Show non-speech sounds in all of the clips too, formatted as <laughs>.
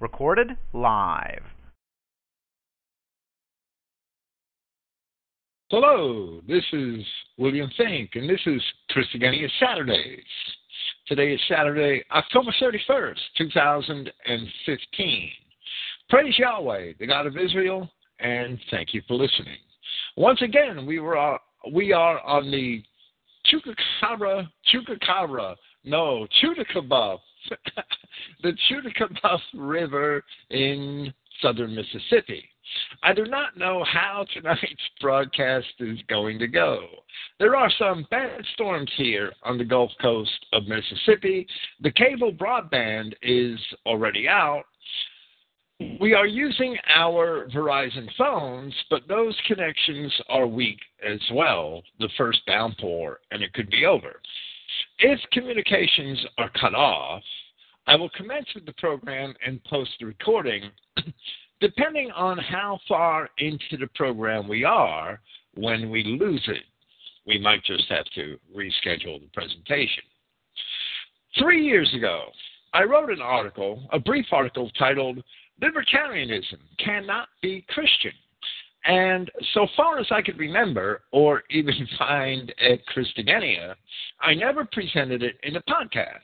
Recorded live. Hello, this is William Finck, and this is Christogenea Saturdays. Today is Saturday, October 31st, 2015. Praise Yahweh, the God of Israel, and thank you for listening. Once again, we were uh, we are on the Chupacabra, Chupacabra, no, Chutacabra, <laughs> the Chutacabra <laughs> River in southern Mississippi. I do not know how tonight's <laughs> broadcast is going to go. There are some bad storms here on the Gulf Coast of Mississippi. The cable broadband is already out. We are using our Verizon phones, but those connections are weak as well. The first downpour, and it could be over. If communications are cut off, I will commence with the program and post the recording, <clears throat> depending on how far into the program we are when we lose it. We might just have to reschedule the presentation. Three years ago, I wrote an article, a brief article titled Libertarianism Cannot Be Christian. And so far as I could remember, or even <laughs> find eh, at Christogenea, I never presented it in a podcast.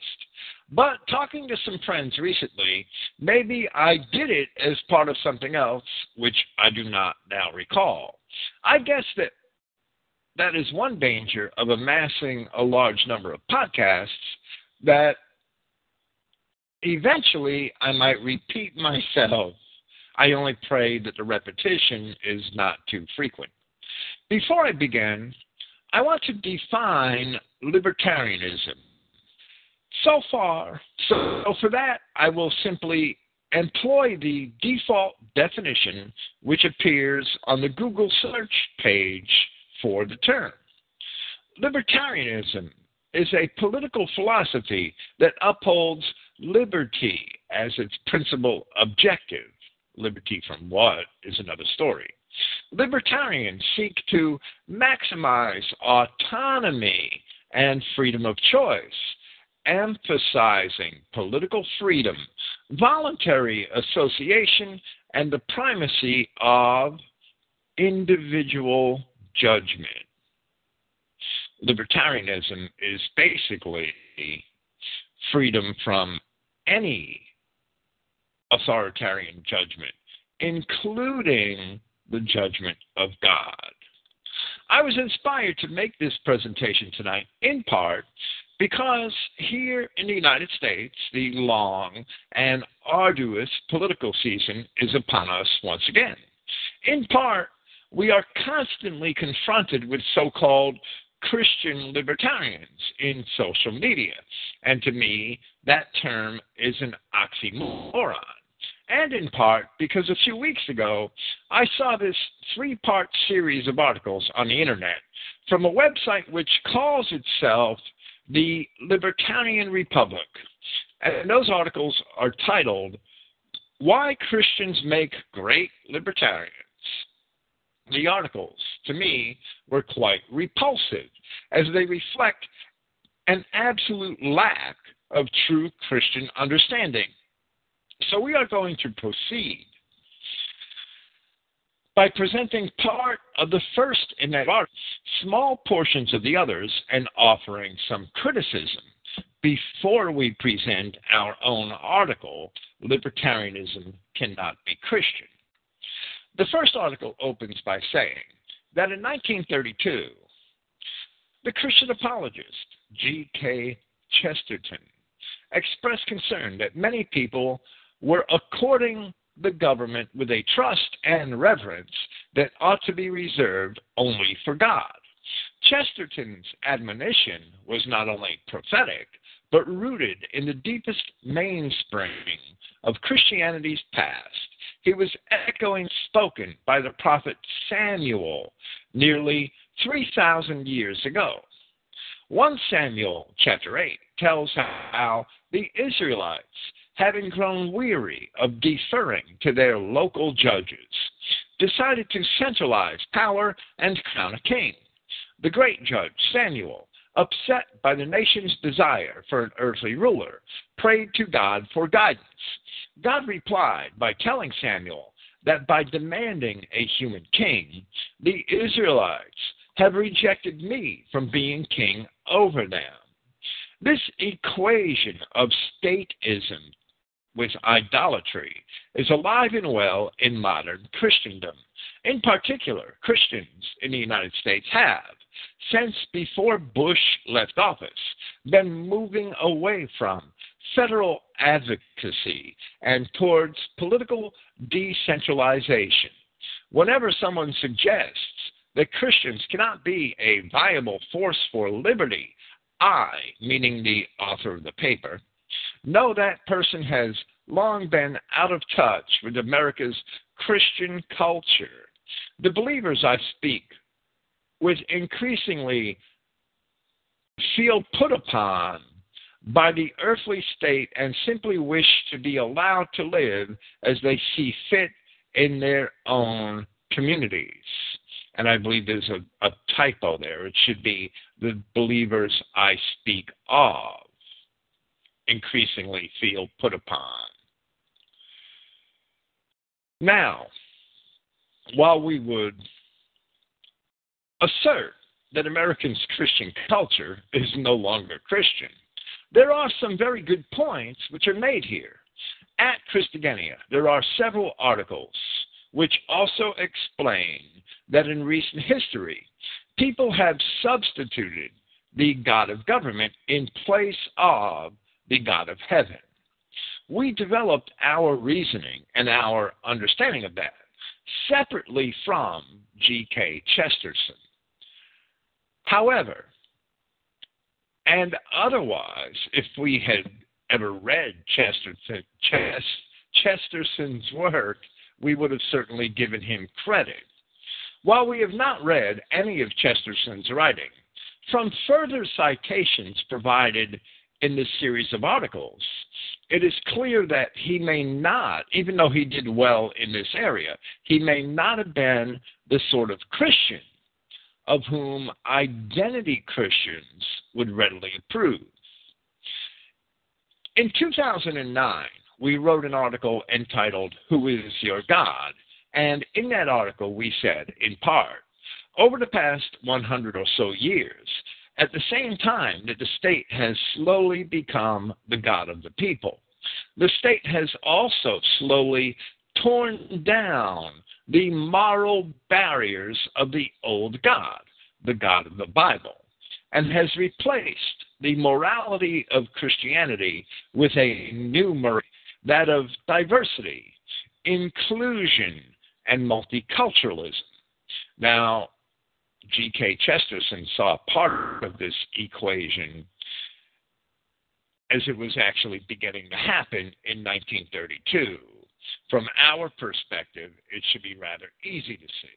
But talking to some friends recently, maybe I did it as part of something else, which I do not now recall. I guess that that is one danger of amassing a large number of podcasts that eventually I might repeat myself. I only pray that the repetition is not too frequent. Before I begin, I want to define libertarianism. So far, so for that, I will simply employ the default definition which appears on the Google search page for the term. Libertarianism is a political philosophy that upholds liberty as its principal objective. Liberty from what is another story. Libertarians seek to maximize autonomy and freedom of choice, emphasizing political freedom, voluntary association, and the primacy of individual judgment. Libertarianism is basically freedom from any authoritarian judgment, including the judgment of God. I was inspired to make this presentation tonight in part because here in the United States, the long and arduous political season is upon us once again. In part, we are constantly confronted with so called Christian libertarians in social media. And to me, that term is an oxymoron. And in part because a few weeks ago, I saw this three part series of articles on the internet from a website which calls itself the Libertarian Republic. And those articles are titled, Why Christians Make Great Libertarians the articles, to me, were quite repulsive, as they reflect an absolute lack of true Christian understanding. So we are going to proceed by presenting part of the first in that article, small portions of the others, and offering some criticism before we present our own article, Libertarianism Cannot Be Christian. The first article opens by saying that in 1932, the Christian apologist G.K. Chesterton expressed concern that many people were according the government with a trust and reverence that ought to be reserved only for God. Chesterton's admonition was not only prophetic, but rooted in the deepest mainspring of Christianity's past he was echoing spoken by the prophet Samuel nearly 3,000 years ago. 1 Samuel chapter 8 tells how the Israelites, having grown weary of deferring to their local judges, decided to centralize power and crown a king. The great judge Samuel upset by the nation's desire for an earthly ruler, prayed to God for guidance. God replied by telling Samuel that by demanding a human king, the Israelites have rejected me from being king over them. This equation of statism with idolatry is alive and well in modern Christendom. In particular, Christians in the United States have, since before Bush left office, been moving away from federal advocacy and towards political decentralization. Whenever someone suggests that Christians cannot be a viable force for liberty, I, meaning the author of the paper, know that person has long been out of touch with America's Christian culture. The believers I speak with increasingly feel put upon by the earthly state and simply wish to be allowed to live as they see fit in their own communities. And I believe there's a, a typo there. It should be the believers I speak of increasingly feel put upon. Now, while we would assert that Americans' Christian culture is no longer Christian, there are some very good points which are made here. At Christogenea, there are several articles which also explain that in recent history, people have substituted the God of government in place of the God of heaven. We developed our reasoning and our understanding of that separately from G.K. Chesterton. However, and otherwise, if we had ever read Chesterton, Chesterton's work, we would have certainly given him credit. While we have not read any of Chesterton's writing, from further citations provided in this series of articles, it is clear that he may not, even though he did well in this area, he may not have been the sort of Christian of whom identity Christians would readily approve. In 2009, we wrote an article entitled, Who is Your God? And in that article, we said, in part, over the past 100 or so years, at the same time that the state has slowly become the God of the people, the state has also slowly torn down the moral barriers of the old God, the God of the Bible, and has replaced the morality of Christianity with a new morality, that of diversity, inclusion, and multiculturalism. Now, G.K. Chesterton saw part of this equation as it was actually beginning to happen in 1932. From our perspective, it should be rather easy to see.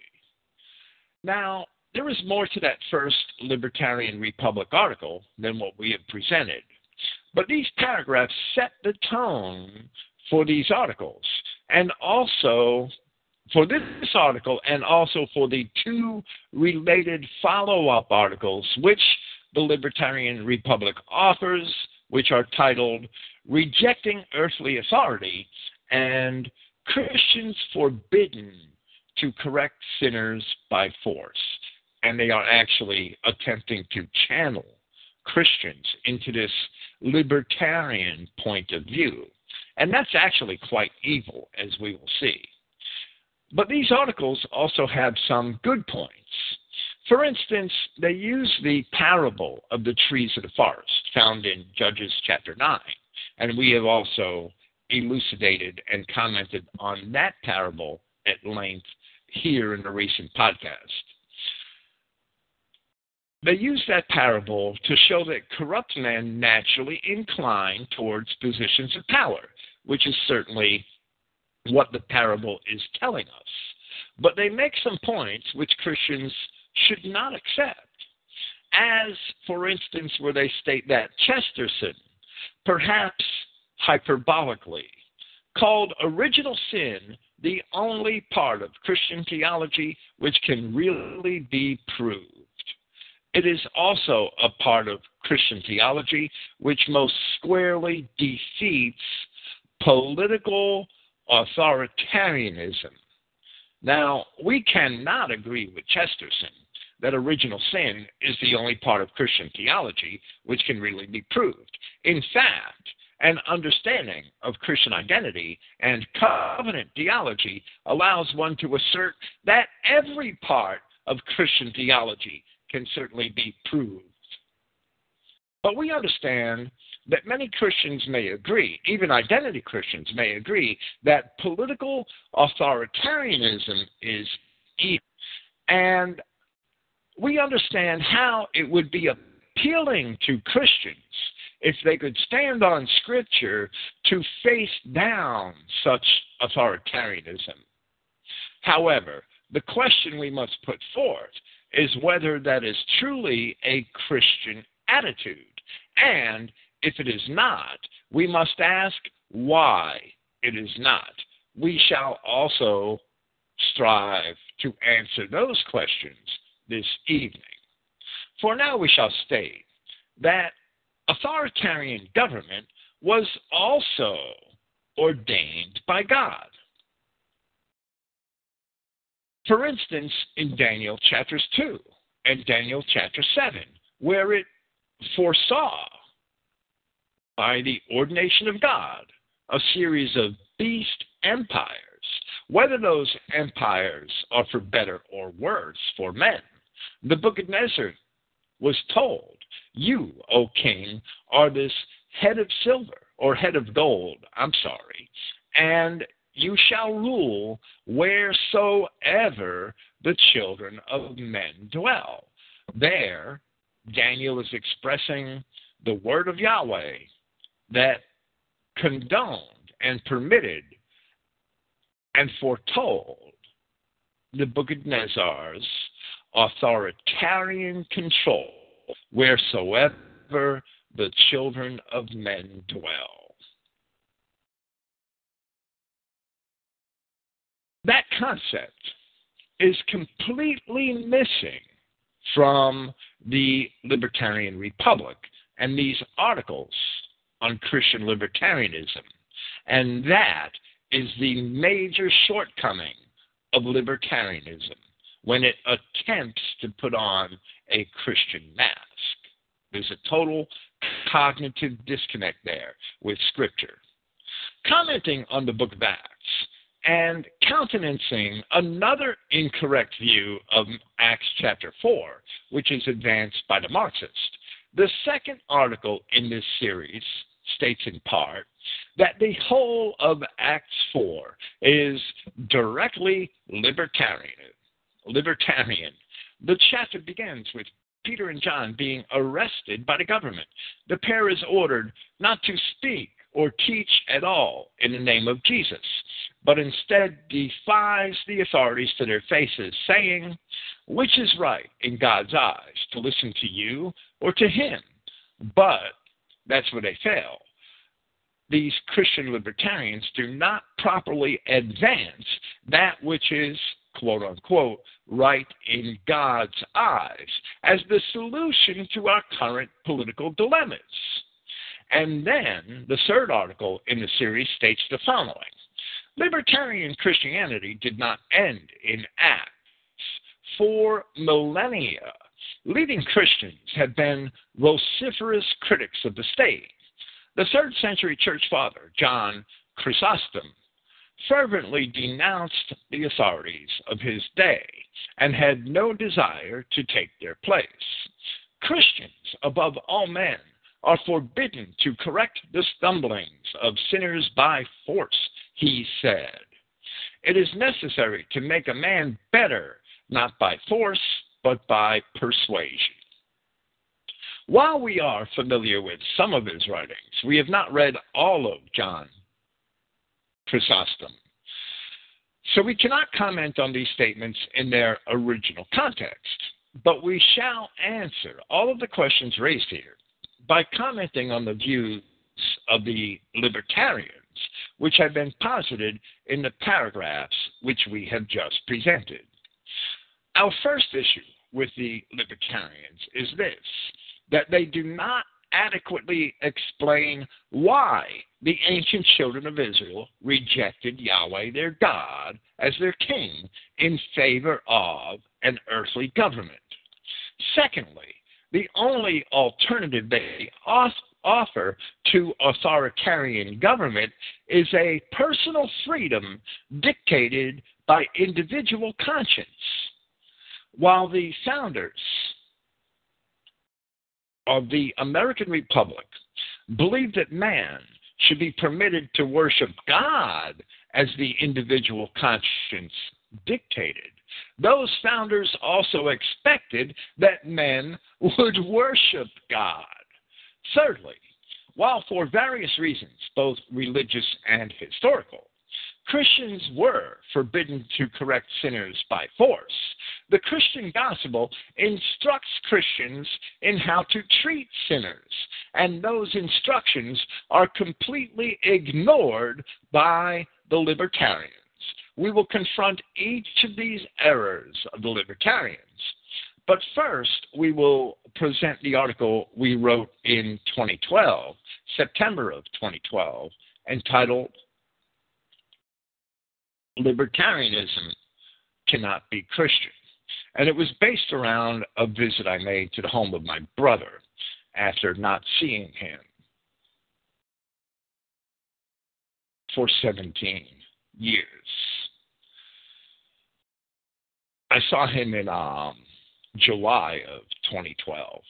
Now, there is more to that first Libertarian Republic article than what we have presented. But these paragraphs set the tone for these articles and also for this article and also for the two related follow up articles which the Libertarian Republic offers, which are titled Rejecting Earthly Authority and Christians Forbidden to Correct Sinners by Force and they are actually attempting to channel Christians into this libertarian point of view. And that's actually quite evil, as we will see. But these articles also have some good points. For instance, they use the parable of the trees of the forest found in Judges chapter 9. And we have also elucidated and commented on that parable at length here in the recent podcast. They use that parable to show that corrupt men naturally incline towards positions of power, which is certainly what the parable is telling us. But they make some points which Christians should not accept. As, for instance, where they state that Chesterton, perhaps hyperbolically, called original sin the only part of Christian theology which can really be proved. it is also a part of Christian theology which most squarely defeats political authoritarianism. Now, we cannot agree with Chesterton that original sin is the only part of Christian theology which can really be proved. In fact, an understanding of Christian identity and covenant theology allows one to assert that every part of Christian theology can certainly be proved. But we understand that many Christians may agree, even identity Christians may agree, that political authoritarianism is evil. And we understand how it would be appealing to Christians if they could stand on Scripture to face down such authoritarianism. However, the question we must put forth is whether that is truly a Christian attitude. And if it is not, we must ask why it is not. We shall also strive to answer those questions this evening. For now, we shall state that authoritarian government was also ordained by God. For instance, in Daniel chapters 2 and Daniel chapter 7, where it foresaw by the ordination of God a series of beast empires, whether those empires are for better or worse for men. The book of Nebuchadnezzar was told, You, O king, are this head of silver, or head of gold, I'm sorry, and you shall rule wheresoever the children of men dwell. There, Daniel is expressing the word of Yahweh that condoned and permitted and foretold the Nebuchadnezzar's authoritarian control wheresoever the children of men dwell. That concept is completely missing from the Libertarian Republic and these articles on Christian libertarianism. And that is the major shortcoming of libertarianism when it attempts to put on a Christian mask. There's a total cognitive disconnect there with Scripture. Commenting on the book of Acts and countenancing another incorrect view of Acts chapter 4, which is advanced by the Marxist, the second article in this series states in part that the whole of Acts 4 is directly libertarian. Libertarian. The chapter begins with Peter and John being arrested by the government. The pair is ordered not to speak or teach at all in the name of Jesus, but instead defies the authorities to their faces, saying, Which is right in God's eyes, to listen to you or to him? But that's where they fail. These Christian libertarians do not properly advance that which is, quote unquote, right in God's eyes as the solution to our current political dilemmas. And then the third article in the series states the following Libertarian Christianity did not end in Acts. For millennia, leading Christians have been vociferous critics of the state. The third century church father, John Chrysostom, fervently denounced the authorities of his day and had no desire to take their place. Christians, above all men, are forbidden to correct the stumblings of sinners by force, he said. It is necessary to make a man better, not by force, but by persuasion. While we are familiar with some of his writings, we have not read all of John Chrysostom. So we cannot comment on these statements in their original context, but we shall answer all of the questions raised here by commenting on the views of the libertarians, which have been posited in the paragraphs which we have just presented. Our first issue with the libertarians is this that they do not adequately explain why the ancient children of Israel rejected Yahweh their God as their king in favor of an earthly government. Secondly, the only alternative they offer to authoritarian government is a personal freedom dictated by individual conscience. While the founders of the American Republic believed that man should be permitted to worship God as the individual conscience dictated. Those founders also expected that men would worship God. Thirdly, while for various reasons, both religious and historical, Christians were forbidden to correct sinners by force. The Christian gospel instructs Christians in how to treat sinners, and those instructions are completely ignored by the libertarians. We will confront each of these errors of the libertarians. But first, we will present the article we wrote in 2012, September of 2012, entitled libertarianism cannot be Christian. And it was based around a visit I made to the home of my brother after not seeing him for 17 years. I saw him in um, July of 2012.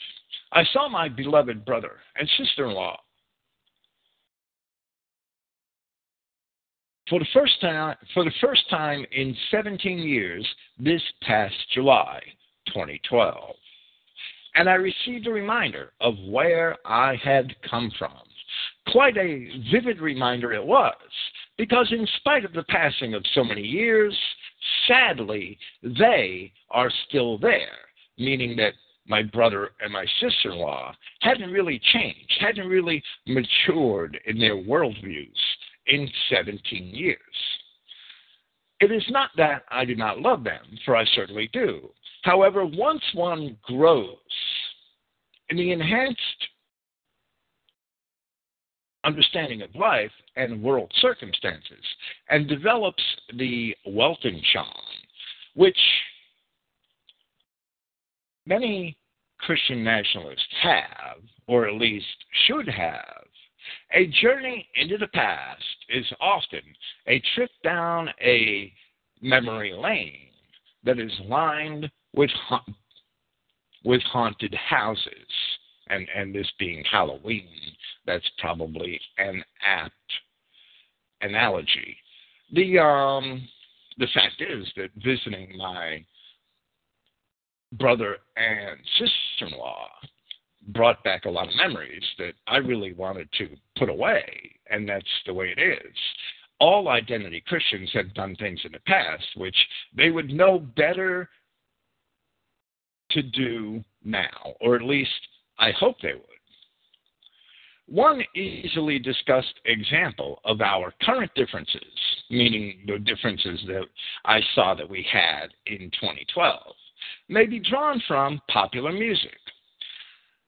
I saw my beloved brother and sister in law for the first time for the first time in 17 years this past July 2012 and I received a reminder of where I had come from quite a vivid reminder it was because in spite of the passing of so many years sadly they are still there meaning that my brother and my sister in law hadn't really changed, hadn't really matured in their worldviews in 17 years. It is not that I do not love them, for I certainly do. However, once one grows in the enhanced understanding of life and world circumstances and develops the Weltanschauung, which many Christian nationalists have, or at least should have, a journey into the past is often a trip down a memory lane that is lined with ha- with haunted houses, and and this being Halloween, that's probably an apt analogy. The um the fact is that visiting my brother and sister in law brought back a lot of memories that I really wanted to put away, and that's the way it is. All identity Christians have done things in the past which they would know better to do now, or at least I hope they would. One easily discussed example of our current differences, meaning the differences that I saw that we had in 2012, may be drawn from popular music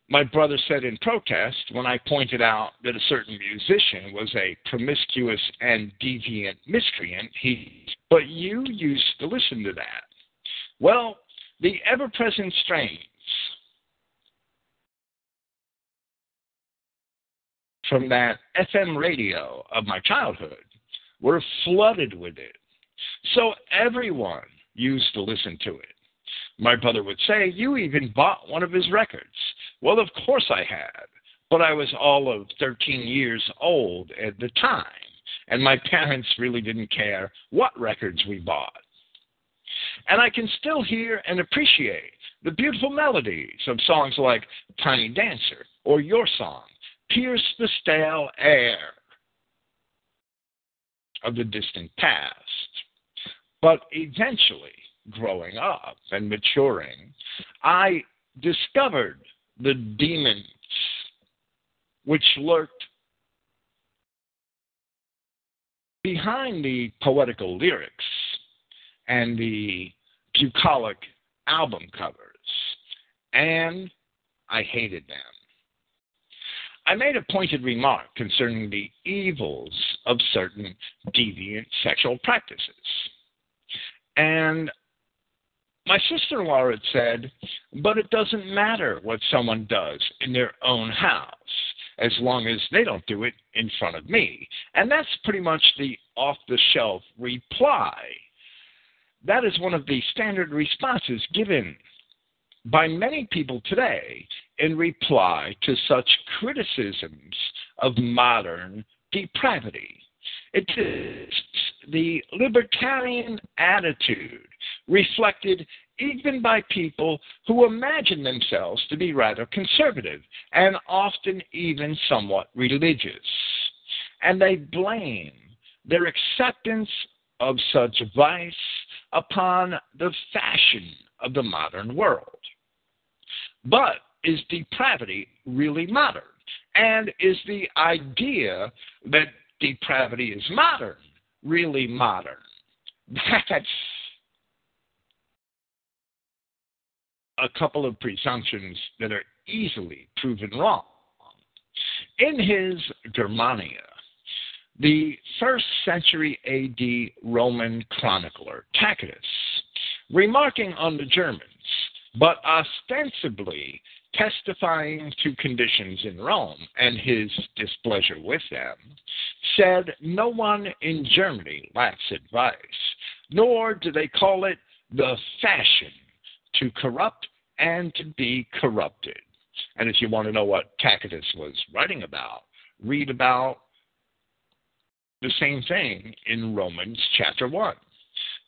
my brother said in protest when I pointed out that a certain musician was a promiscuous and deviant miscreant, he, but you used to listen to that. Well, the ever present strains from that FM radio of my childhood were flooded with it. So everyone used to listen to it. My brother would say, You even bought one of his records. Well, of course I had, but I was all of 13 years old at the time, and my parents really didn't care what records we bought. And I can still hear and appreciate the beautiful melodies of songs like Tiny Dancer or Your Song, Pierce the Stale Air of the distant past. But eventually, growing up and maturing, I discovered the demons which lurked behind the poetical lyrics and the bucolic album covers. and I hated them. I made a pointed remark concerning the evils of certain deviant sexual practices. And my sister had said, but it doesn't matter what someone does in their own house as long as they don't do it in front of me. And that's pretty much the off the shelf reply. That is one of the standard responses given by many people today in reply to such criticisms of modern depravity. It is the libertarian attitude reflected even by people who imagine themselves to be rather conservative and often even somewhat religious. And they blame their acceptance of such vice upon the fashion of the modern world. But is depravity really modern? And is the idea that depravity is modern really modern? That's a couple of presumptions that are easily proven wrong. In his Germania, the first century AD Roman chronicler Tacitus, remarking on the Germans, but ostensibly testifying to conditions in Rome and his displeasure with them, said no one in Germany lacks advice, nor do they call it the fashion to corrupt and to be corrupted. And if you want to know what Tacitus was writing about, read about the same thing in Romans chapter 1.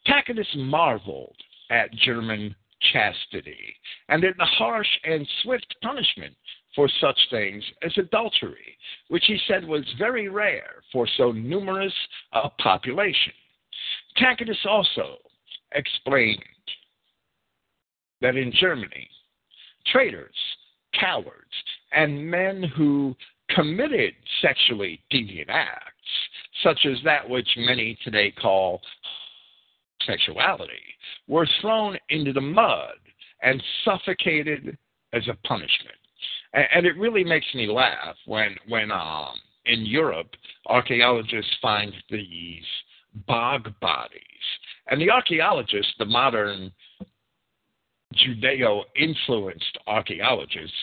Tacitus marveled at German chastity and at the harsh and swift punishment for such things as adultery, which he said was very rare for so numerous a population. Tacitus also explained that in Germany, traitors, cowards, and men who committed sexually deviant acts, such as that which many today call sexuality, were thrown into the mud and suffocated as a punishment. And, it really makes me laugh when, when um, in Europe, archaeologists find these bog bodies. And the archaeologists, the modern Judeo influenced archaeologists,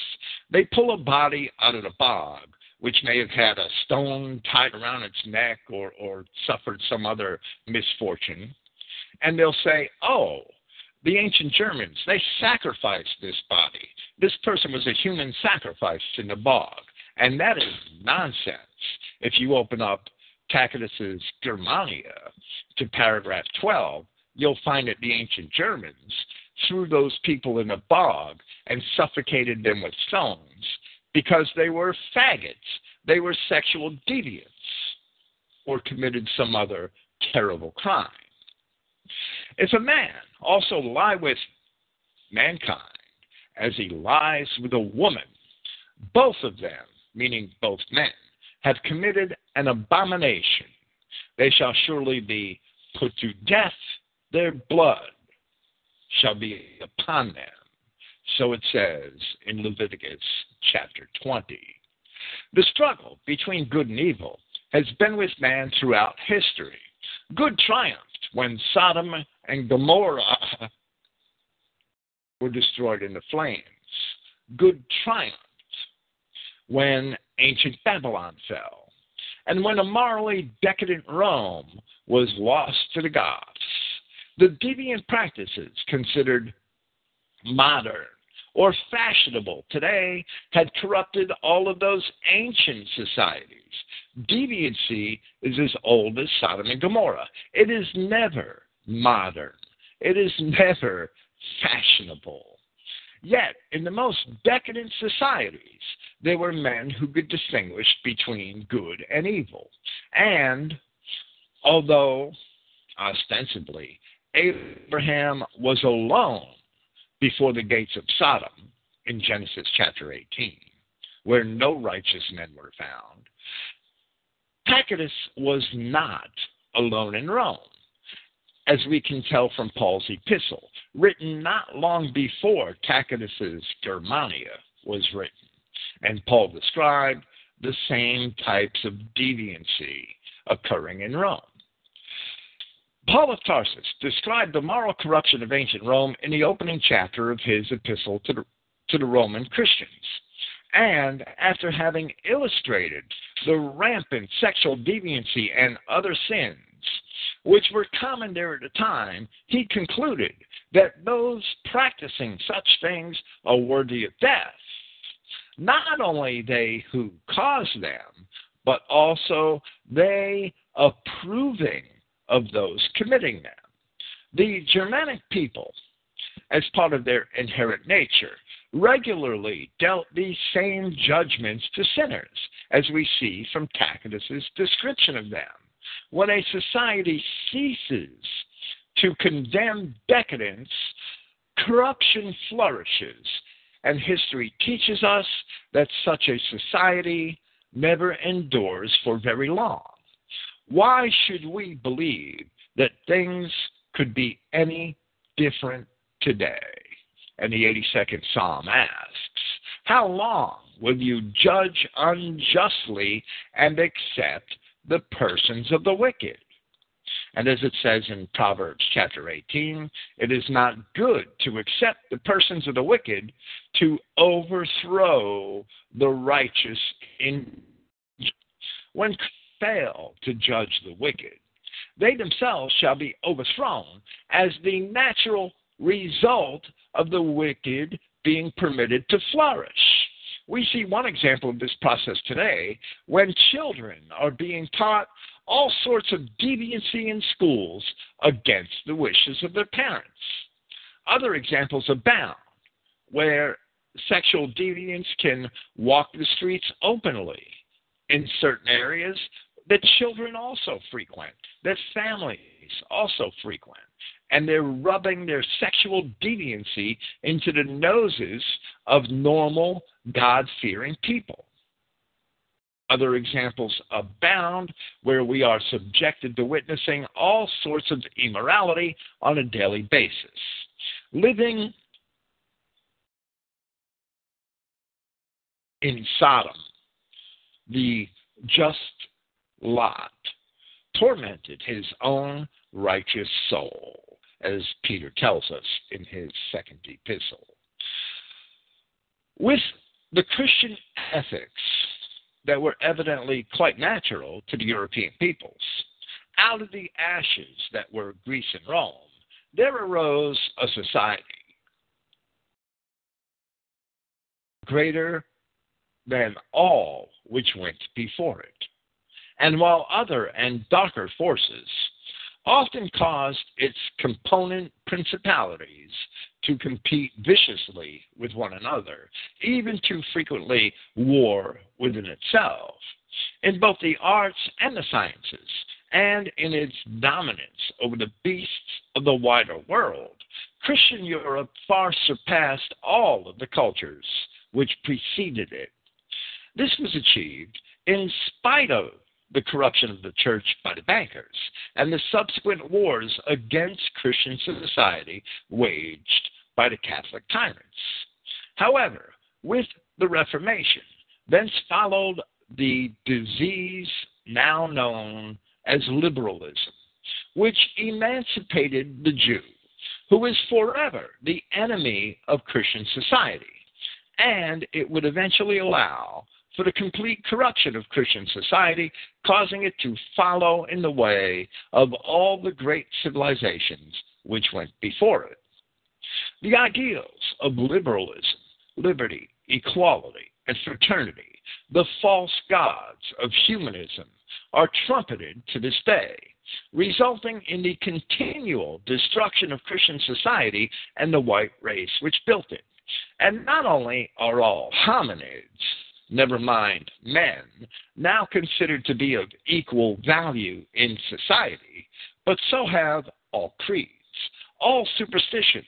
they pull a body out of the bog, which may have had a stone tied around its neck or, or suffered some other misfortune, and they'll say, oh, the ancient Germans, they sacrificed this body. This person was a human sacrifice in the bog. And that is nonsense. If you open up Tacitus's Germania to paragraph 12, you'll find that the ancient Germans threw those people in a bog and suffocated them with stones because they were faggots. They were sexual deviants or committed some other terrible crime. If a man also lie with mankind as he lies with a woman, both of them, meaning both men, have committed an abomination. They shall surely be put to death, their blood shall be upon them. So it says in Leviticus chapter 20. The struggle between good and evil has been with man throughout history. Good triumphed when Sodom and Gomorrah were destroyed in the flames. Good triumphed when ancient Babylon fell, and when a morally decadent Rome was lost to the Goths. The deviant practices considered modern or fashionable today had corrupted all of those ancient societies. Deviancy is as old as Sodom and Gomorrah. It is never modern. It is never fashionable. Yet, in the most decadent societies, there were men who could distinguish between good and evil. And although ostensibly Abraham was alone before the gates of Sodom in Genesis chapter 18, where no righteous men were found, Tacitus was not alone in Rome. as we can tell from Paul's epistle, written not long before Tacitus's Germania was written. And Paul described the same types of deviancy occurring in Rome. Paul of Tarsus described the moral corruption of ancient Rome in the opening chapter of his epistle to the, to the Roman Christians. And after having illustrated the rampant sexual deviancy and other sins which were common there at the time, he concluded that those practicing such things are worthy of death. Not only they who cause them, but also they approving of those committing them. The Germanic people, as part of their inherent nature, regularly dealt these same judgments to sinners, as we see from Tacitus's description of them. When a society ceases to condemn decadence, corruption flourishes, and history teaches us that such a society never endures for very long. Why should we believe that things could be any different today? And the 82nd Psalm asks, How long will you judge unjustly and accept the persons of the wicked? And as it says in Proverbs chapter 18, it is not good to accept the persons of the wicked, to overthrow the righteous in when fail to judge the wicked. They themselves shall be overthrown as the natural result of the wicked being permitted to flourish. We see one example of this process today when children are being taught all sorts of deviancy in schools against the wishes of their parents. Other examples abound where sexual deviance can walk the streets openly in certain areas that children also frequent, that families also frequent. And they're rubbing their sexual deviancy into the noses of normal, God fearing people. Other examples abound where we are subjected to witnessing all sorts of immorality on a daily basis. Living in Sodom, the just Lot tormented his own righteous soul, as Peter tells us in his second epistle. With the Christian ethics that were evidently quite natural to the European peoples, out of the ashes that were Greece and Rome, there arose a society greater than all which went before it and while other and darker forces often caused its component principalities to compete viciously with one another, even to frequently war within itself, in both the arts and the sciences, and in its dominance over the beasts of the wider world, Christian Europe far surpassed all of the cultures which preceded it. This was achieved in spite of the corruption of the church by the bankers, and the subsequent wars against Christian society waged by the Catholic tyrants. However, with the Reformation, thence followed the disease now known as liberalism, which emancipated the Jew, who is forever the enemy of Christian society, and it would eventually allow for the complete corruption of Christian society, causing it to follow in the way of all the great civilizations which went before it. The ideals of liberalism, liberty, equality, and fraternity, the false gods of humanism, are trumpeted to this day, resulting in the continual destruction of Christian society and the white race which built it. And not only are all hominids never mind men, now considered to be of equal value in society, but so have all creeds, all superstitions,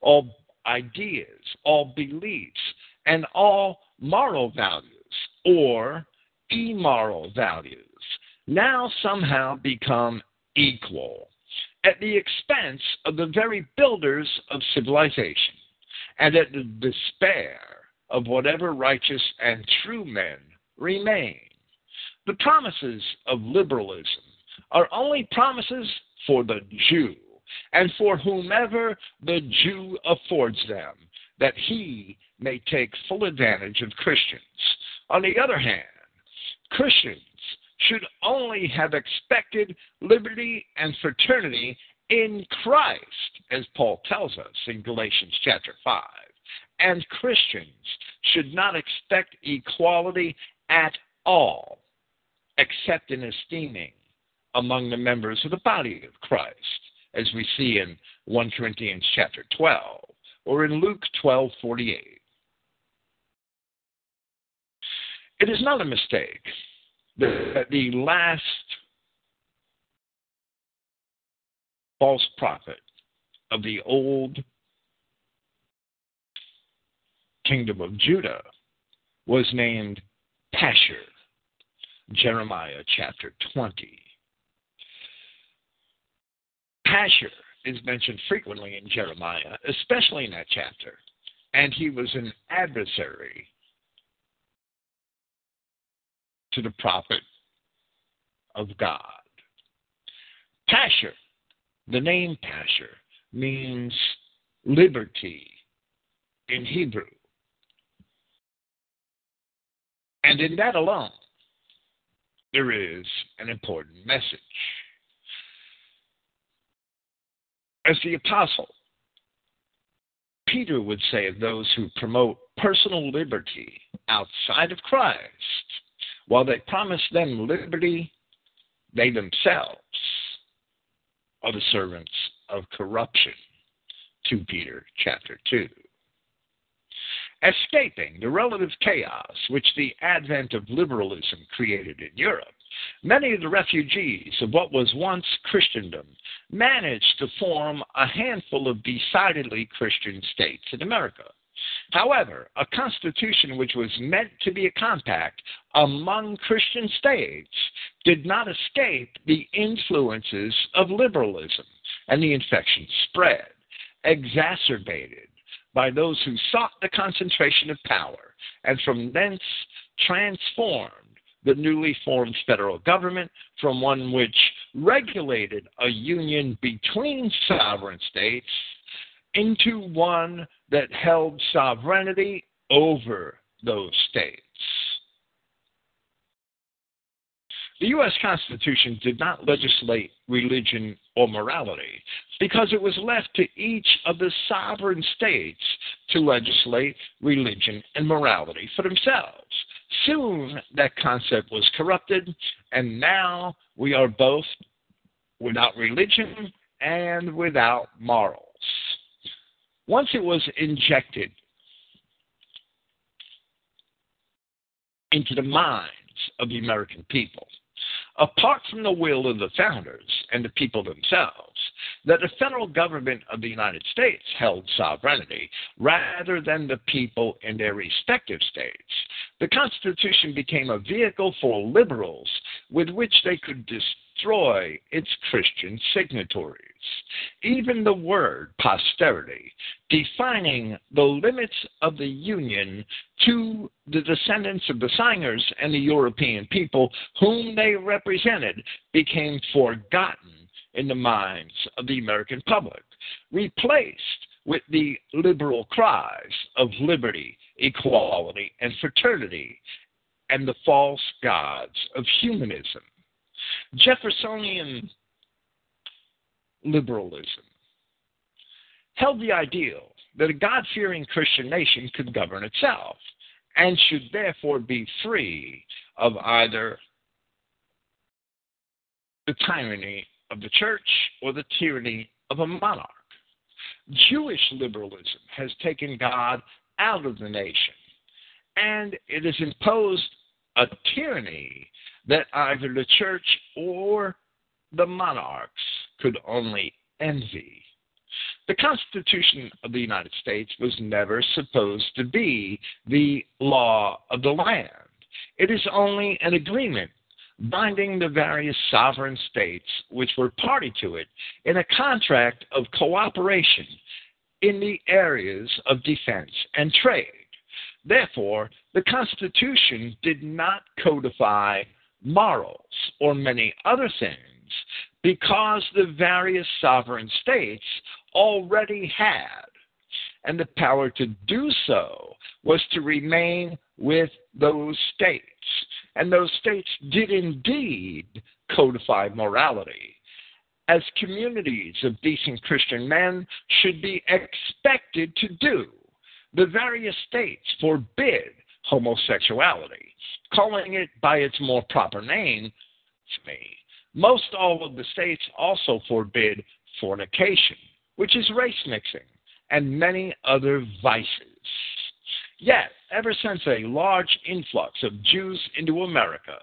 all ideas, all beliefs, and all moral values or immoral values now somehow become equal. at the expense of the very builders of civilization and at the despair of whatever righteous and true men remain. The promises of liberalism are only promises for the Jew and for whomever the Jew affords them, that he may take full advantage of Christians. On the other hand, Christians should only have expected liberty and fraternity in Christ, as Paul tells us in Galatians chapter 5. And Christians should not expect equality at all, except in esteeming among the members of the body of Christ, as we see in 1 Corinthians chapter 12 or in Luke 12:48. It is not a mistake that the last false prophet of the old kingdom of Judah was named Pashur, Jeremiah chapter 20. Pashur is mentioned frequently in Jeremiah, especially in that chapter, and he was an adversary to the prophet of God. Pashur, the name Pashur, means liberty in Hebrew. And in that alone, there is an important message. As the apostle Peter would say of those who promote personal liberty outside of Christ, while they promise them liberty, they themselves are the servants of corruption. 2 Peter chapter 2 escaping the relative chaos which the advent of liberalism created in Europe. Many of the refugees of what was once Christendom managed to form a handful of decidedly Christian states in America. However, a constitution which was meant to be a compact among Christian states did not escape the influences of liberalism, and the infection spread, exacerbated by those who sought the concentration of power, and from thence transformed the newly formed federal government from one which regulated a union between sovereign states into one that held sovereignty over those states. The U.S. Constitution did not legislate religion or morality because it was left to each of the sovereign states to legislate religion and morality for themselves. Soon that concept was corrupted, and now we are both without religion and without morals. Once it was injected into the minds of the American people, apart from the will of the founders and the people themselves, that the federal government of the United States held sovereignty rather than the people in their respective states. The Constitution became a vehicle for liberals with which they could destroy its Christian signatories. Even the word posterity, defining the limits of the Union to the descendants of the signers and the European people whom they represented, became forgotten in the minds of the American public, replaced with the liberal cries of liberty, equality, and fraternity, and the false gods of humanism. Jeffersonian liberalism held the ideal that a God fearing Christian nation could govern itself and should therefore be free of either the tyranny of the church or the tyranny of a monarch. Jewish liberalism has taken God out of the nation, and it has imposed a tyranny that either the church or the monarchs could only envy. The Constitution of the United States was never supposed to be the law of the land. It is only an agreement binding the various sovereign states which were party to it in a contract of cooperation in the areas of defense and trade. Therefore, the Constitution did not codify morals or many other things because the various sovereign states already had. And the power to do so was to remain with those states. And those states did indeed codify morality. As communities of decent Christian men should be expected to do, the various states forbid homosexuality, calling it by its more proper name, me. Most all of the states also forbid fornication, which is race mixing, and many other vices. Yet, ever since a large influx of Jews into America,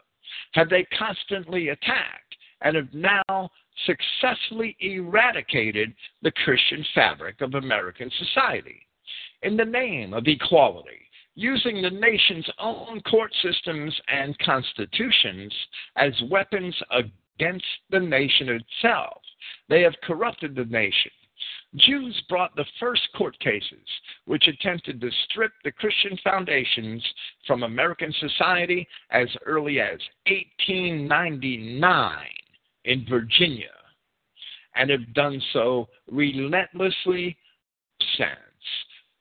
have they constantly attacked and have now successfully eradicated the Christian fabric of American society in the name of equality, using the nation's own court systems and constitutions as weapons against the nation itself. They have corrupted the nation. Jews brought the first court cases which attempted to strip the Christian foundations from American society as early as 1899 in Virginia and have done so relentlessly since.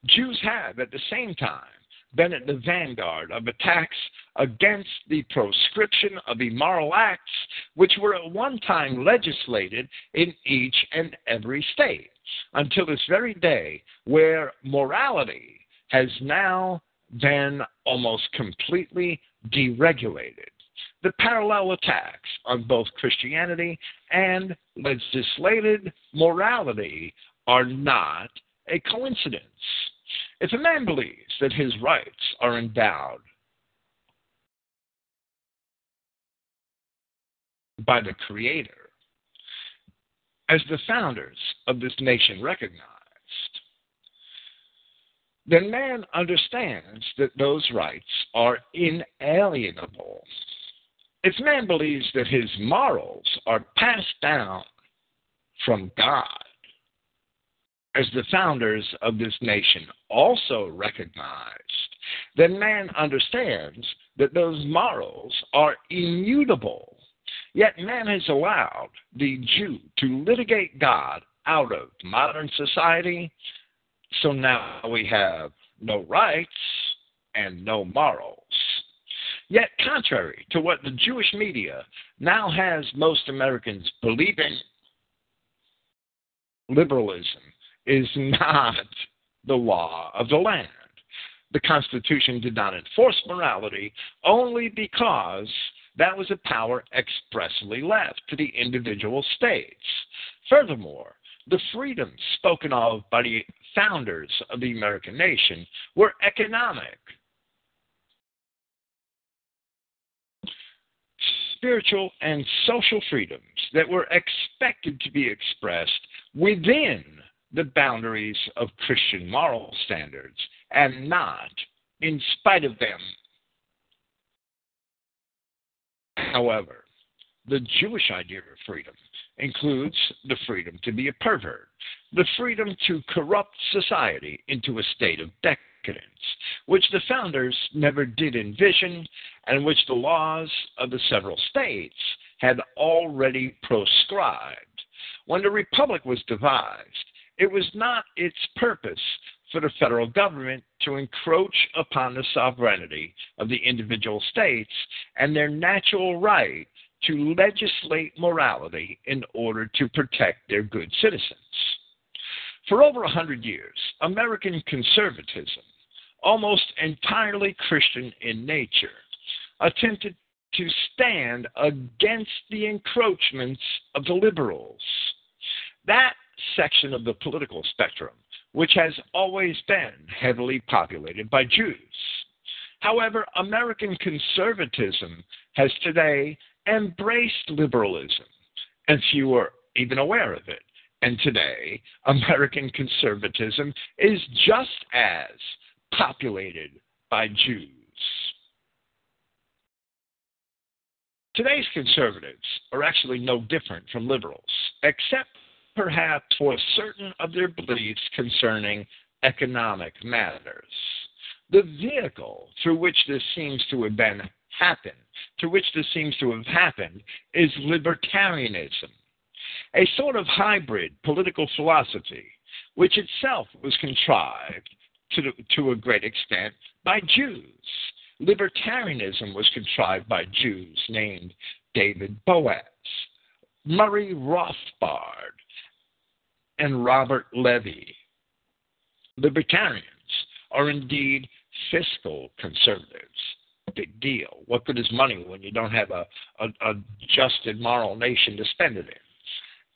Jews have, at the same time, been at the vanguard of attacks against the proscription of immoral acts which were at one time legislated in each and every state until this very day, where morality has now been almost completely deregulated. The parallel attacks on both Christianity and legislated morality are not a coincidence. If a man believes that his rights are endowed by the Creator, as the founders of this nation recognized, then man understands that those rights are inalienable. If man believes that his morals are passed down from God, as the founders of this nation also recognized, that man understands that those morals are immutable. Yet man has allowed the Jew to litigate God out of modern society, so now we have no rights and no morals. Yet, contrary to what the Jewish media now has most Americans believing, liberalism is not the law of the land. The Constitution did not enforce morality only because that was a power expressly left to the individual states. Furthermore, the freedoms spoken of by the founders of the American nation were economic, spiritual, and social freedoms that were expected to be expressed within the boundaries of Christian moral standards and not in spite of them. However, the Jewish idea of freedom includes the freedom to be a pervert, the freedom to corrupt society into a state of decadence, which the founders never did envision and which the laws of the several states had already proscribed. When the Republic was devised, it was not its purpose for the federal government to encroach upon the sovereignty of the individual states and their natural right to legislate morality in order to protect their good citizens. For over a hundred years, American conservatism, almost entirely Christian in nature, attempted to stand against the encroachments of the liberals. That section of the political spectrum, which has always been heavily populated by Jews. However, American conservatism has today embraced liberalism, and few are even aware of it. And today, American conservatism is just as populated by Jews. Today's conservatives are actually no different from liberals, except perhaps for certain of their beliefs concerning economic matters. The vehicle through which this seems to have been happened, through which this seems to have happened, is libertarianism, a sort of hybrid political philosophy, which itself was contrived to, to a great extent by Jews. Libertarianism was contrived by Jews named David Boaz, Murray Rothbard, and Robert Levy. Libertarians are indeed fiscal conservatives. Big deal. What good is money when you don't have a, a, a just and moral nation to spend it in?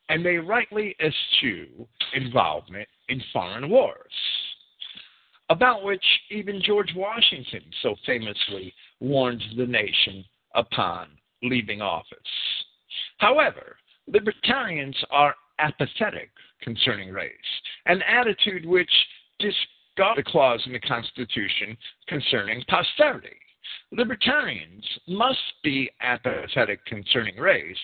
And they rightly eschew involvement in foreign wars, about which even George Washington so famously warned the nation upon leaving office. However, libertarians are apathetic concerning race, an attitude which discards the clause in the Constitution concerning posterity. Libertarians must be apathetic concerning race,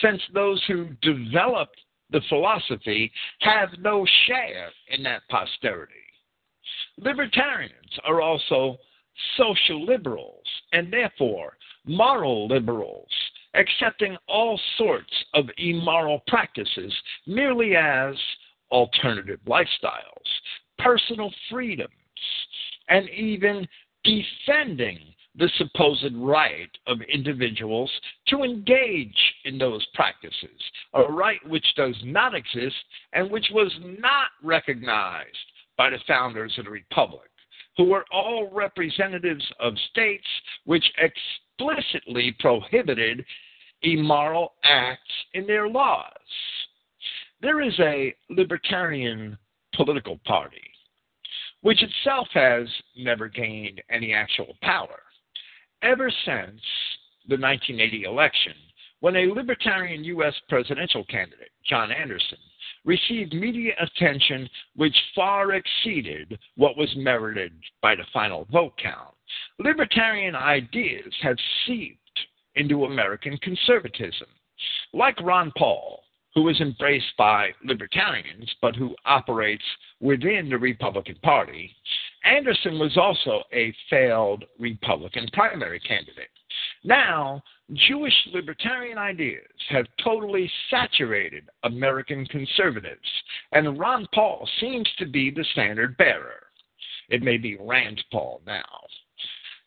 since those who developed the philosophy have no share in that posterity. Libertarians are also social liberals and therefore moral liberals accepting all sorts of immoral practices merely as alternative lifestyles, personal freedoms, and even defending the supposed right of individuals to engage in those practices, a right which does not exist and which was not recognized by the founders of the Republic, who were all representatives of states which explicitly prohibited immoral acts in their laws. There is a libertarian political party, which itself has never gained any actual power. Ever since the 1980 election, when a libertarian U.S. presidential candidate, John Anderson, received media attention which far exceeded what was merited by the final vote count, libertarian ideas have seeped into American conservatism. Like Ron Paul, who is embraced by libertarians but who operates within the Republican Party, Anderson was also a failed Republican primary candidate. Now, Jewish libertarian ideas have totally saturated American conservatives, and Ron Paul seems to be the standard bearer. It may be Rand Paul now.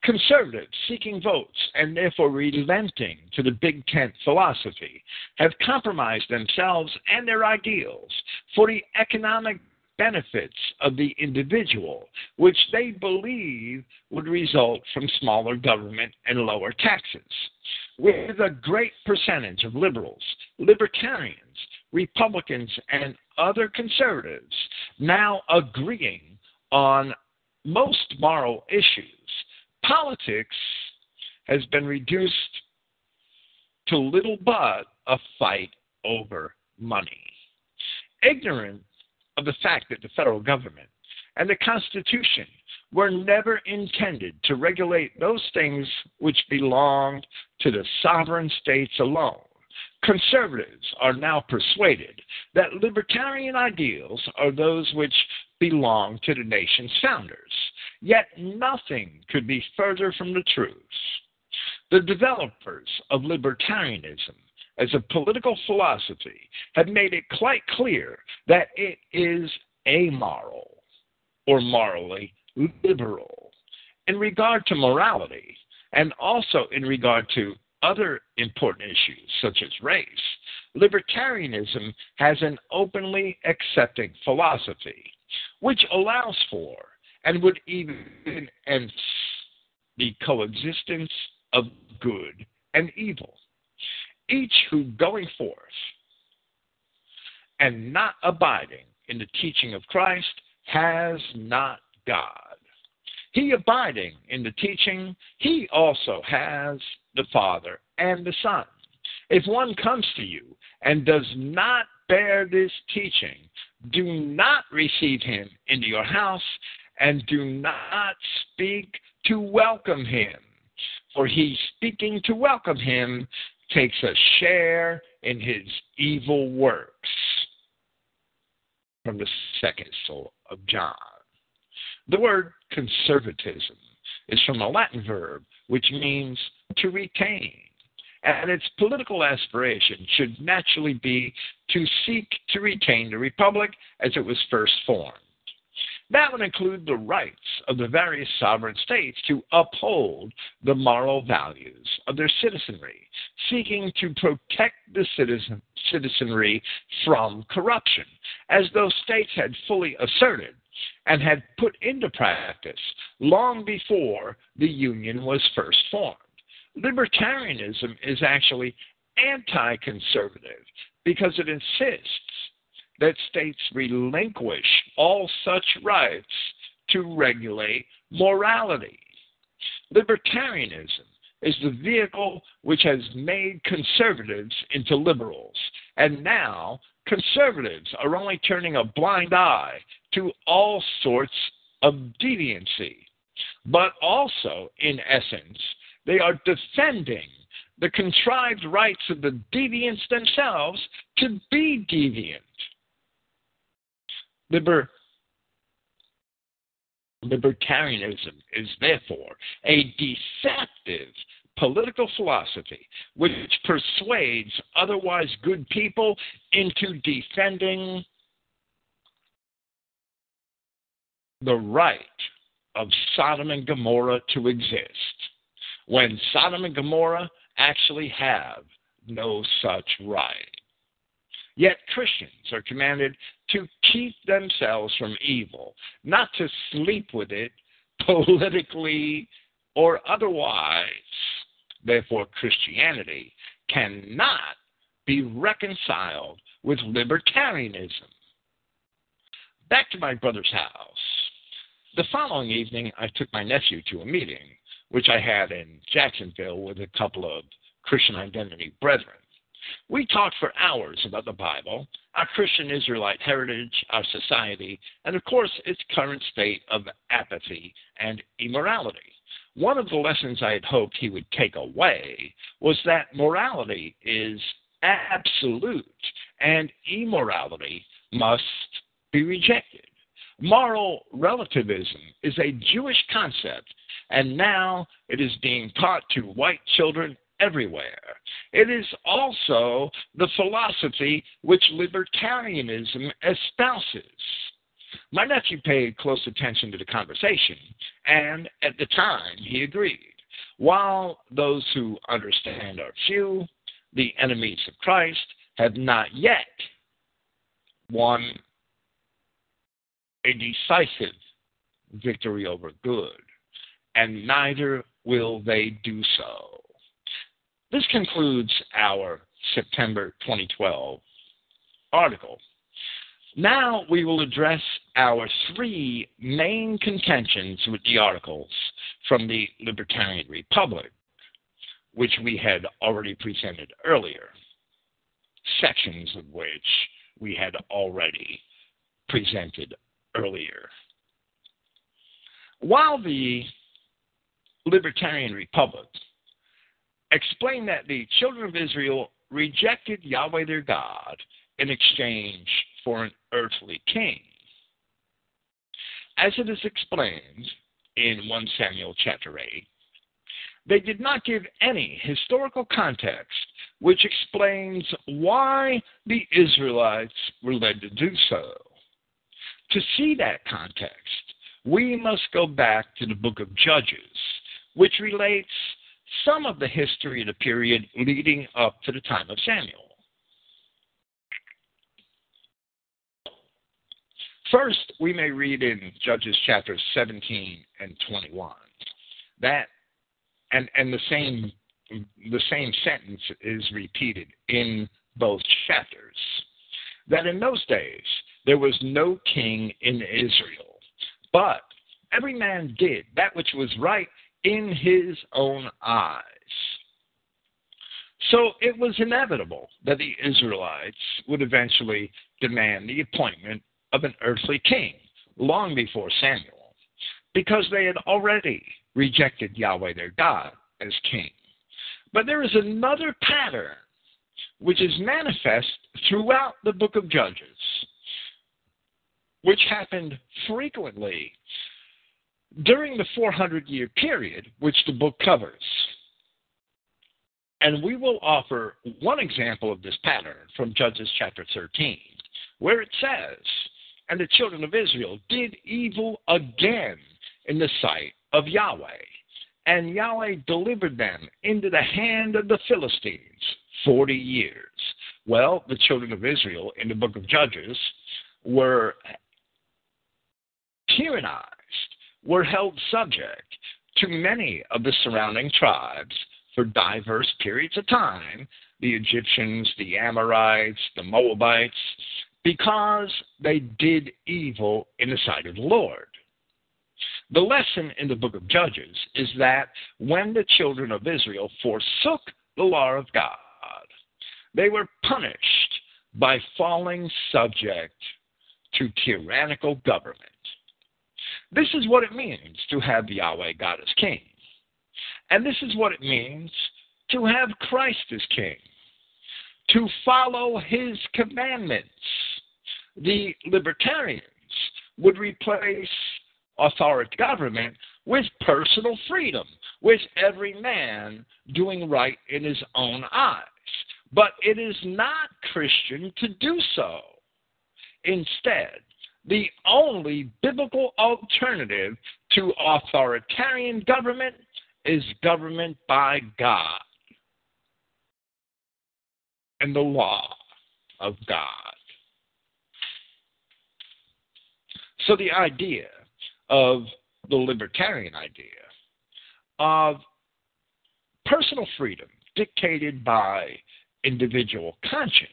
Conservatives seeking votes and therefore relenting to the big tent philosophy have compromised themselves and their ideals for the economic benefits of the individual, which they believe would result from smaller government and lower taxes. With a great percentage of liberals, libertarians, Republicans, and other conservatives now agreeing on most moral issues, politics has been reduced to little but a fight over money. Ignorant of the fact that the federal government and the Constitution were never intended to regulate those things which belonged to the sovereign states alone. Conservatives are now persuaded that libertarian ideals are those which belong to the nation's founders. Yet nothing could be further from the truth. The developers of libertarianism as a political philosophy have made it quite clear that it is amoral or morally liberal in regard to morality and also in regard to other important issues such as race. Libertarianism has an openly accepting philosophy which allows for and would even end the coexistence of good and evil each who going forth and not abiding in the teaching of Christ has not God. He abiding in the teaching, he also has the Father and the Son. If one comes to you and does not bear this teaching, do not receive him into your house and do not speak to welcome him. For he speaking to welcome him takes a share in his evil works. From the second soul of John. The word conservatism is from a Latin verb which means to retain, and its political aspiration should naturally be to seek to retain the republic as it was first formed. That would include the rights of the various sovereign states to uphold the moral values of their citizenry, seeking to protect the citizen, citizenry from corruption, as those states had fully asserted and had put into practice long before the Union was first formed. Libertarianism is actually anti conservative because it insists that states relinquish all such rights to regulate morality. Libertarianism is the vehicle which has made conservatives into liberals, and now conservatives are only turning a blind eye to all sorts of deviancy. But also, in essence, they are defending the contrived rights of the deviants themselves to be deviant. Liber- libertarianism is therefore a deceptive political philosophy which persuades otherwise good people into defending the right of Sodom and Gomorrah to exist when Sodom and Gomorrah actually have no such right. Yet Christians are commanded to keep themselves from evil, not to sleep with it <laughs> politically or otherwise. Therefore, Christianity cannot be reconciled with libertarianism. Back to my brother's house. The following evening, I took my nephew to a meeting, which I had in Jacksonville with a couple of Christian identity brethren. We talked for hours about the Bible, our Christian Israelite heritage, our society, and of course its current state of apathy and immorality. One of the lessons I had hoped he would take away was that morality is absolute and immorality must be rejected. Moral relativism is a Jewish concept, and now it is being taught to white children everywhere. It is also the philosophy which libertarianism espouses. My nephew paid close attention to the conversation, and at the time he agreed. While those who understand are few, the enemies of Christ have not yet won a decisive victory over good, and neither will they do so. This concludes our September 2012 article. Now we will address our three main contentions with the articles from the Libertarian Republic, which we had already presented earlier, sections of which we had already presented earlier. While the Libertarian Republic explained that the children of Israel rejected Yahweh their God in exchange for an earthly king. As it is explained in 1 Samuel chapter 8, they did not give any historical context which explains why the Israelites were led to do so. To see that context, we must go back to the book of Judges, which relates some of the history of the period leading up to the time of Samuel. First, we may read in Judges chapters 17 and 21 that, and, and the same the same sentence is repeated in both chapters. That in those days there was no king in Israel, but every man did that which was right in his own eyes. So it was inevitable that the Israelites would eventually demand the appointment of an earthly king long before Samuel, because they had already rejected Yahweh their God as king. But there is another pattern which is manifest throughout the book of Judges, which happened frequently during the 400 year period which the book covers. And we will offer one example of this pattern from Judges chapter 13, where it says, And the children of Israel did evil again in the sight of Yahweh. And Yahweh delivered them into the hand of the Philistines 40 years. Well, the children of Israel in the book of Judges were tyrannized, were held subject to many of the surrounding tribes for diverse periods of time the Egyptians, the Amorites, the Moabites because they did evil in the sight of the Lord. The lesson in the book of Judges is that when the children of Israel forsook the law of God, they were punished by falling subject to tyrannical government. This is what it means to have Yahweh God as king. And this is what it means to have Christ as king, to follow his commandments. The libertarians would replace authority government with personal freedom, with every man doing right in his own eyes. But it is not Christian to do so. Instead, the only biblical alternative to authoritarian government is government by God and the law of God. So the idea of the libertarian idea of personal freedom dictated by individual conscience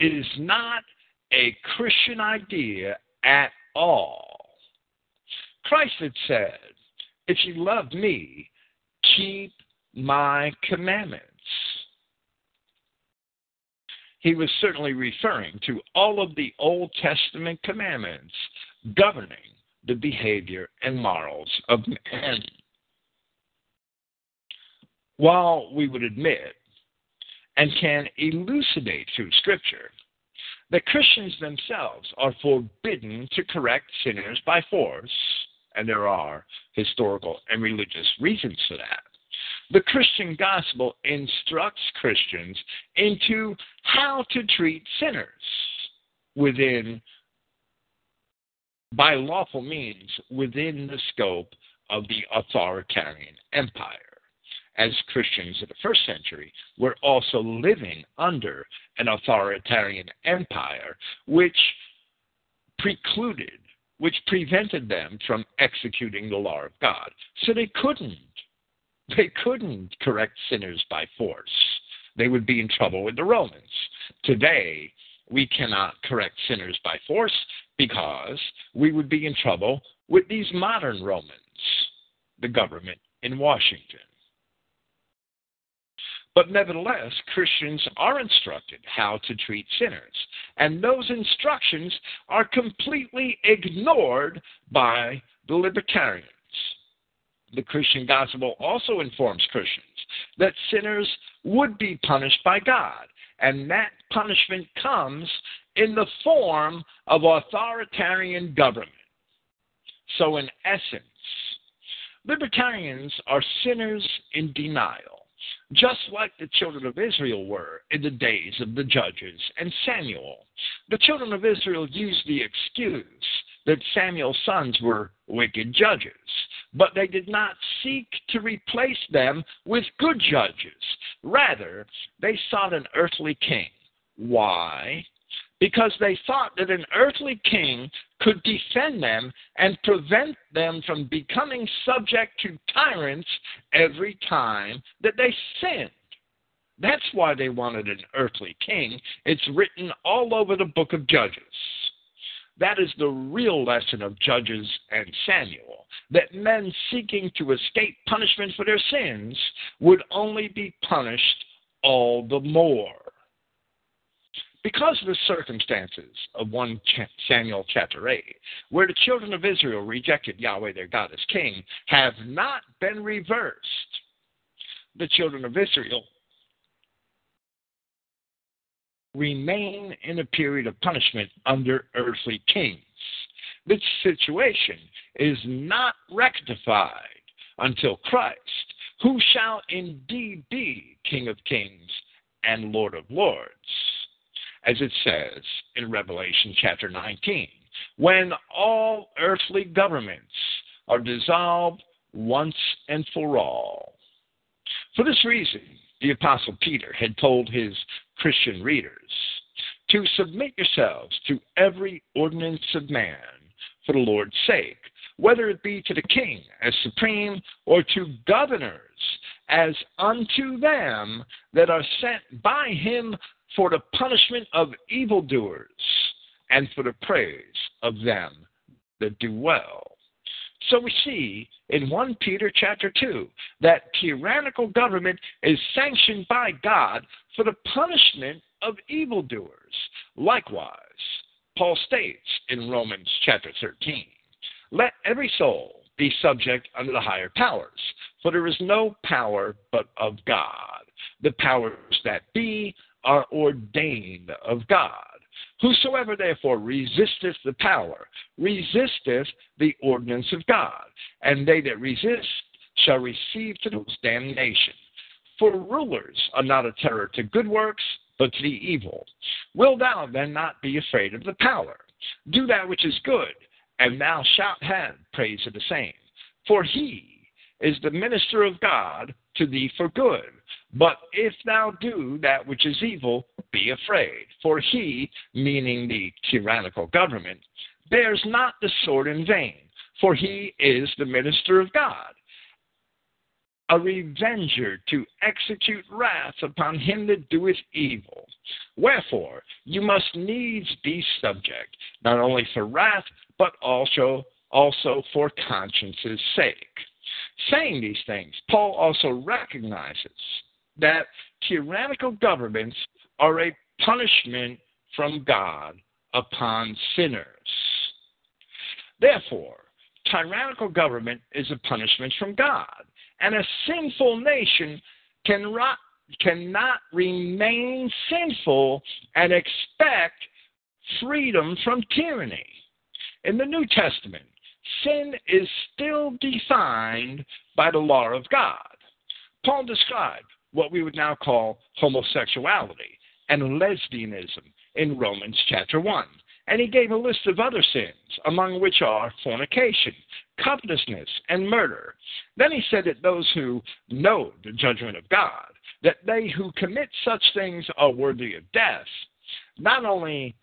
is not a Christian idea at all. Christ had said, If you love me, keep my commandments. He was certainly referring to all of the Old Testament commandments governing the behavior and morals of men. While we would admit and can elucidate through Scripture that Christians themselves are forbidden to correct sinners by force, and there are historical and religious reasons for that. The Christian gospel instructs Christians into how to treat sinners within, by lawful means, within the scope of the authoritarian empire as Christians of the first century were also living under an authoritarian empire which precluded, which prevented them from executing the law of God. So they couldn't. They couldn't correct sinners by force. They would be in trouble with the Romans. Today, we cannot correct sinners by force because we would be in trouble with these modern Romans, the government in Washington. But nevertheless, Christians are instructed how to treat sinners, and those instructions are completely ignored by the libertarians. The Christian gospel also informs Christians that sinners would be punished by God, and that punishment comes in the form of authoritarian government. So, in essence, libertarians are sinners in denial just like the children of Israel were in the days of the judges and Samuel. The children of Israel used the excuse that Samuel's sons were wicked judges, but they did not seek to replace them with good judges. Rather, they sought an earthly king. Why? Because they thought that an earthly king could defend them and prevent them from becoming subject to tyrants every time that they sinned. That's why they wanted an earthly king. It's written all over the book of Judges. That is the real lesson of Judges and Samuel that men seeking to escape punishment for their sins would only be punished all the more because of the circumstances of 1 Samuel chapter 8, where the children of Israel rejected Yahweh their God as king, have not been reversed. the children of Israel remain in a period of punishment under earthly kings. This situation is not rectified until Christ, who shall indeed be King of kings and Lord of lords, as it says in Revelation chapter 19, when all earthly governments are dissolved once and for all. For this reason, the Apostle Peter had told his Christian readers to submit yourselves to every ordinance of man for the Lord's sake, whether it be to the king as supreme or to governors as unto them that are sent by him for the punishment of evildoers and for the praise of them that do well. So we see in 1 Peter chapter 2 that tyrannical government is sanctioned by God for the punishment of evildoers. Likewise, Paul states in Romans chapter 13, let every soul be subject unto the higher powers, for there is no power but of God. The powers that be are ordained of God. Whosoever therefore resisteth the power, resisteth the ordinance of God, and they that resist shall receive to those damnation. For rulers are not a terror to good works, but to the evil. Will thou then not be afraid of the power? Do that which is good, and thou shalt have praise of the same. For he is the minister of God to thee for good. But if thou do that which is evil, be afraid. For he, meaning the tyrannical government, bears not the sword in vain, for he is the minister of God, a revenger to execute wrath upon him that doeth evil. Wherefore, you must needs be subject, not only for wrath, but also also for conscience's sake. Saying these things, Paul also recognizes that tyrannical governments are a punishment from God upon sinners. Therefore, tyrannical government is a punishment from God, and a sinful nation can cannot remain sinful and expect freedom from tyranny. In the New Testament, sin is still defined by the law of God. Paul described what we would now call homosexuality and lesbianism in Romans chapter 1. And he gave a list of other sins, among which are fornication, covetousness, and murder. Then he said that those who know the judgment of God, that they who commit such things are worthy of death, not only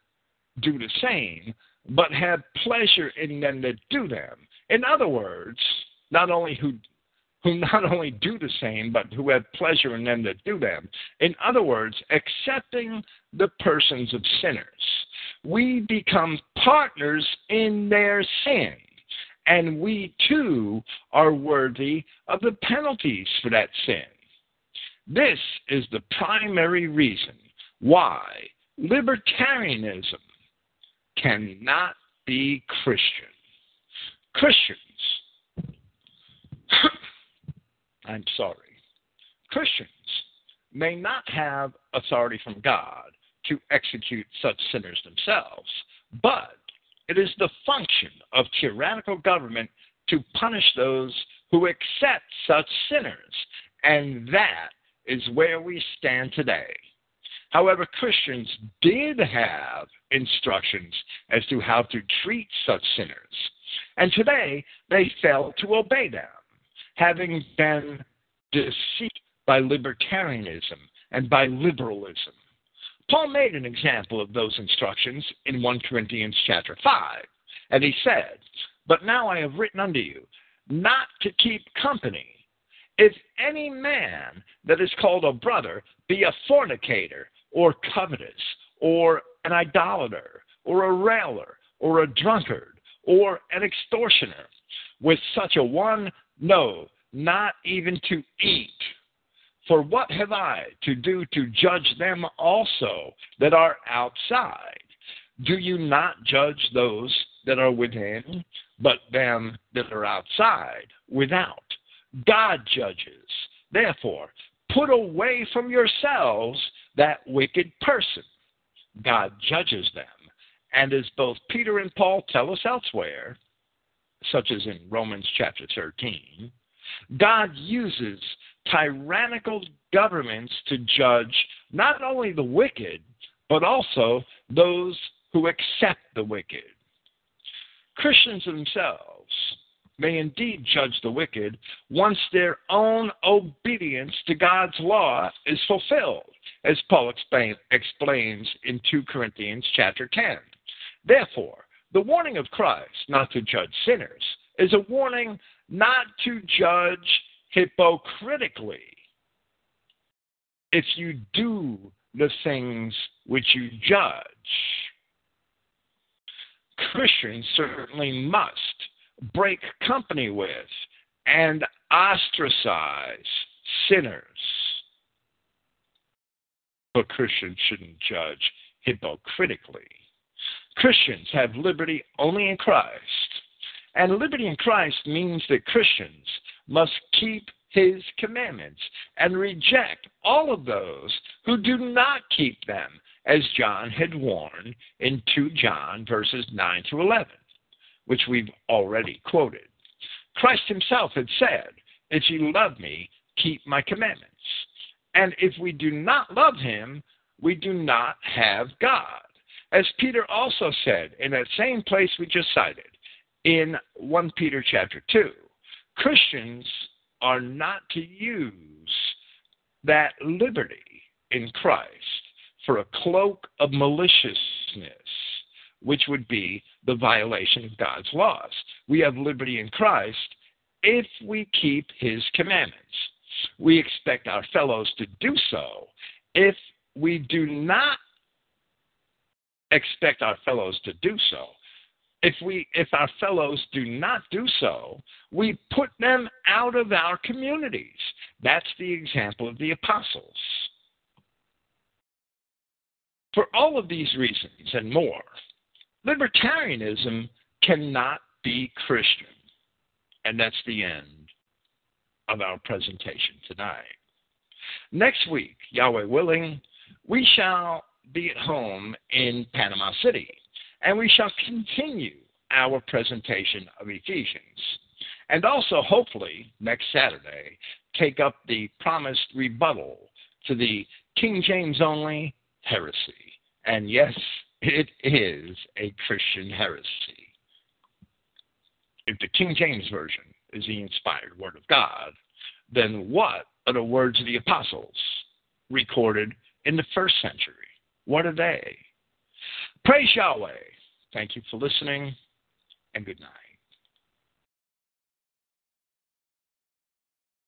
do the same, but have pleasure in them that do them. In other words, not only who who not only do the same, but who have pleasure in them that do them. In other words, accepting the persons of sinners. We become partners in their sin, and we too are worthy of the penalties for that sin. This is the primary reason why libertarianism cannot be Christian. Christians I'm sorry. Christians may not have authority from God to execute such sinners themselves, but it is the function of tyrannical government to punish those who accept such sinners, and that is where we stand today. However, Christians did have instructions as to how to treat such sinners, and today they fail to obey them having been deceived by libertarianism and by liberalism. Paul made an example of those instructions in 1 Corinthians chapter 5, and he said, But now I have written unto you not to keep company. If any man that is called a brother be a fornicator, or covetous, or an idolater, or a railer, or a drunkard, or an extortioner, with such a one no, not even to eat. For what have I to do to judge them also that are outside? Do you not judge those that are within, but them that are outside without? God judges. Therefore, put away from yourselves that wicked person. God judges them. And as both Peter and Paul tell us elsewhere, such as in Romans chapter 13, God uses tyrannical governments to judge not only the wicked, but also those who accept the wicked. Christians themselves may indeed judge the wicked once their own obedience to God's law is fulfilled, as Paul explain, explains in 2 Corinthians chapter 10. Therefore, the warning of Christ not to judge sinners is a warning not to judge hypocritically. If you do the things which you judge, Christians certainly must break company with and ostracize sinners. But Christians shouldn't judge hypocritically. Christians have liberty only in Christ. And liberty in Christ means that Christians must keep his commandments and reject all of those who do not keep them, as John had warned in 2 John verses 9 to 11, which we've already quoted. Christ himself had said, If you love me, keep my commandments. And if we do not love him, we do not have God. As Peter also said in that same place we just cited, in 1 Peter chapter 2, Christians are not to use that liberty in Christ for a cloak of maliciousness, which would be the violation of God's laws. We have liberty in Christ if we keep his commandments. We expect our fellows to do so. If we do not expect our fellows to do so, if we if our fellows do not do so, we put them out of our communities. That's the example of the apostles. For all of these reasons and more, libertarianism cannot be Christian. And that's the end of our presentation tonight. Next week, Yahweh willing, we shall be at home in Panama City and we shall continue our presentation of Ephesians. And also, hopefully, next Saturday, take up the promised rebuttal to the King James only heresy. And yes, it is a Christian heresy. If the King James Version is the inspired Word of God, then what are the words of the apostles recorded in the first century? What are they? Praise Yahweh. Thank you for listening, and good night.